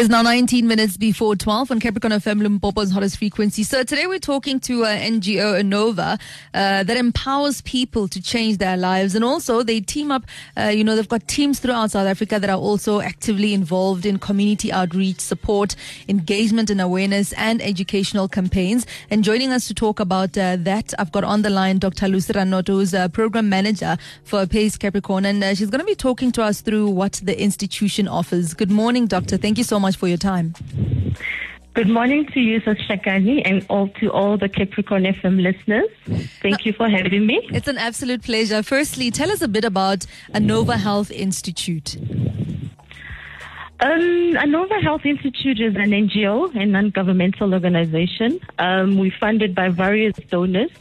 It's now 19 minutes before 12 on Capricorn FM Limpopo's hottest frequency. So today we're talking to uh, NGO Anova uh, that empowers people to change their lives. And also they team up, uh, you know, they've got teams throughout South Africa that are also actively involved in community outreach, support, engagement and awareness and educational campaigns. And joining us to talk about uh, that, I've got on the line Dr. Lucy Ranoto, who's a program manager for Pace Capricorn. And uh, she's going to be talking to us through what the institution offers. Good morning, Doctor. Thank you so much for your time. Good morning to you, Hlekani, and all to all the Capricorn FM listeners. Thank you for having me. It's an absolute pleasure. Firstly, tell us a bit about Anova Health Institute. Um, Anova Health Institute is an NGO, a non-governmental organization. Um, we're funded by various donors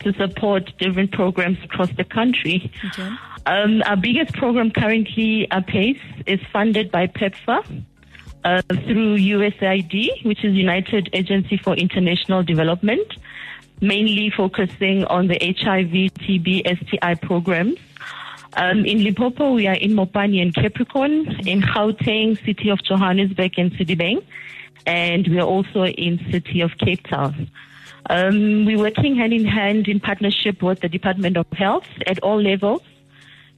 to support different programs across the country. Okay. Um, our biggest program currently, APACE, is funded by PEPFAR uh, through USAID, which is United Agency for International Development, mainly focusing on the HIV, TB, STI programs. Um, in Limpopo, we are in Mopani and Capricorn, in Gauteng, City of Johannesburg and Sedibeng, and we are also in City of Cape Town. Um, we're working hand in hand in partnership with the Department of Health at all levels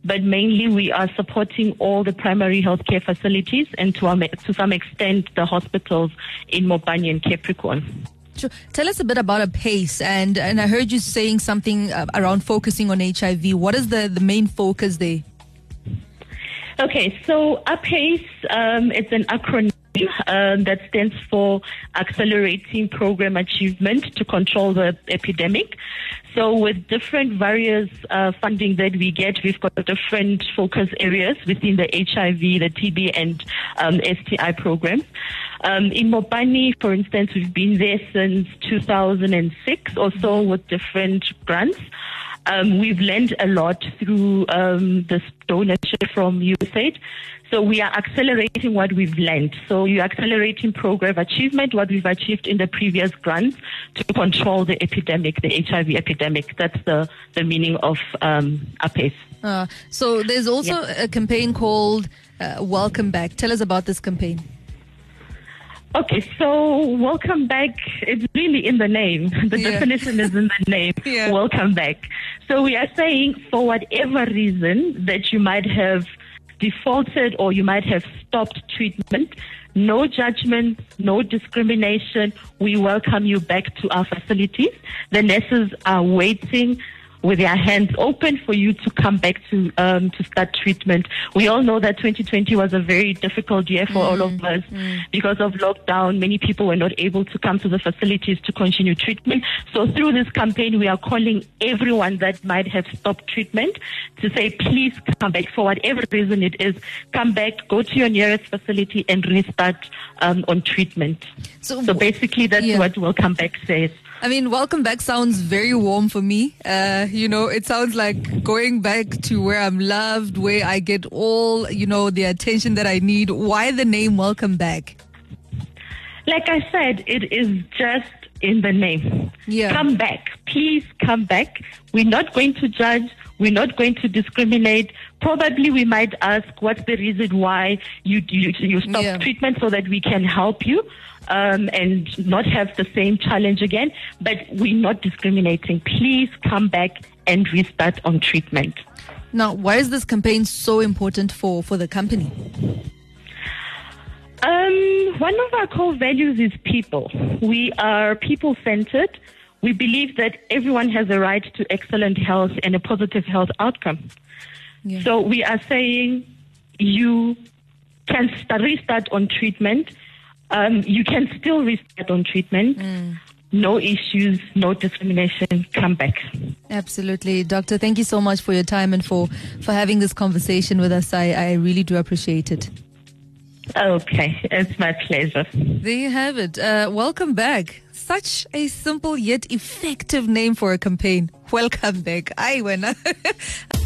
but mainly we are supporting all the primary healthcare facilities and to, um, to some extent the hospitals in Mopani and Capricorn. Tell us a bit about APACE, and and I heard you saying something uh, around focusing on HIV. What is the the main focus there? Okay, so APACE, um, an acronym um, that stands for Accelerating Program Achievement to Control the Epidemic. So with different various uh, funding that we get, we've got different focus areas within the HIV, the TB, and um, STI programs. Um, in Mopani, for instance, we've been there since 2006 or so with different grants. Um, we've learned a lot through um, this donation from USAID. So we are accelerating what we've learned. So you're accelerating program achievement, what we've achieved in the previous grants to control the epidemic, the HIV epidemic. That's the, the meaning of um, APACE. Uh, so there's also a campaign called uh, Welcome Back. Tell us about this campaign. Okay, so welcome back. It's really in the name. The yeah. definition is in the name. yeah. Welcome back. So we are saying for whatever reason that you might have defaulted or you might have stopped treatment, no judgment, no discrimination. We welcome you back to our facilities. The nurses are waiting with their hands open for you to come back to um, to start treatment. We all know that 2020 was a very difficult year for mm, all of mm, us mm. because of lockdown. Many people were not able to come to the facilities to continue treatment. So through this campaign, we are calling everyone that might have stopped treatment to say, please come back for whatever reason it is. Come back, go to your nearest facility, and restart um, on treatment. So, so basically, that's yeah. what Welcome Back says. I mean, welcome back sounds very warm for me. Uh, you know, it sounds like going back to where I'm loved, where I get all, you know, the attention that I need. Why the name welcome back? Like I said, it is just in the name. Yeah. Come back. Please come back. We're not going to judge. We're not going to discriminate. Probably we might ask what's the reason why you you, you stop yeah. treatment so that we can help you um, and not have the same challenge again. But we're not discriminating. Please come back and restart on treatment. Now, why is this campaign so important for, for the company? Um, one of our core values is people. We are people centered. We believe that everyone has a right to excellent health and a positive health outcome. Yeah. So we are saying you can start, restart on treatment um, you can still restart on treatment. Mm. No issues, no discrimination. Come back. Absolutely, doctor. Thank you so much for your time and for for having this conversation with us. I, I really do appreciate it. Okay, it's my pleasure. There you have it. Uh, welcome back. Such a simple yet effective name for a campaign. Welcome back. I win.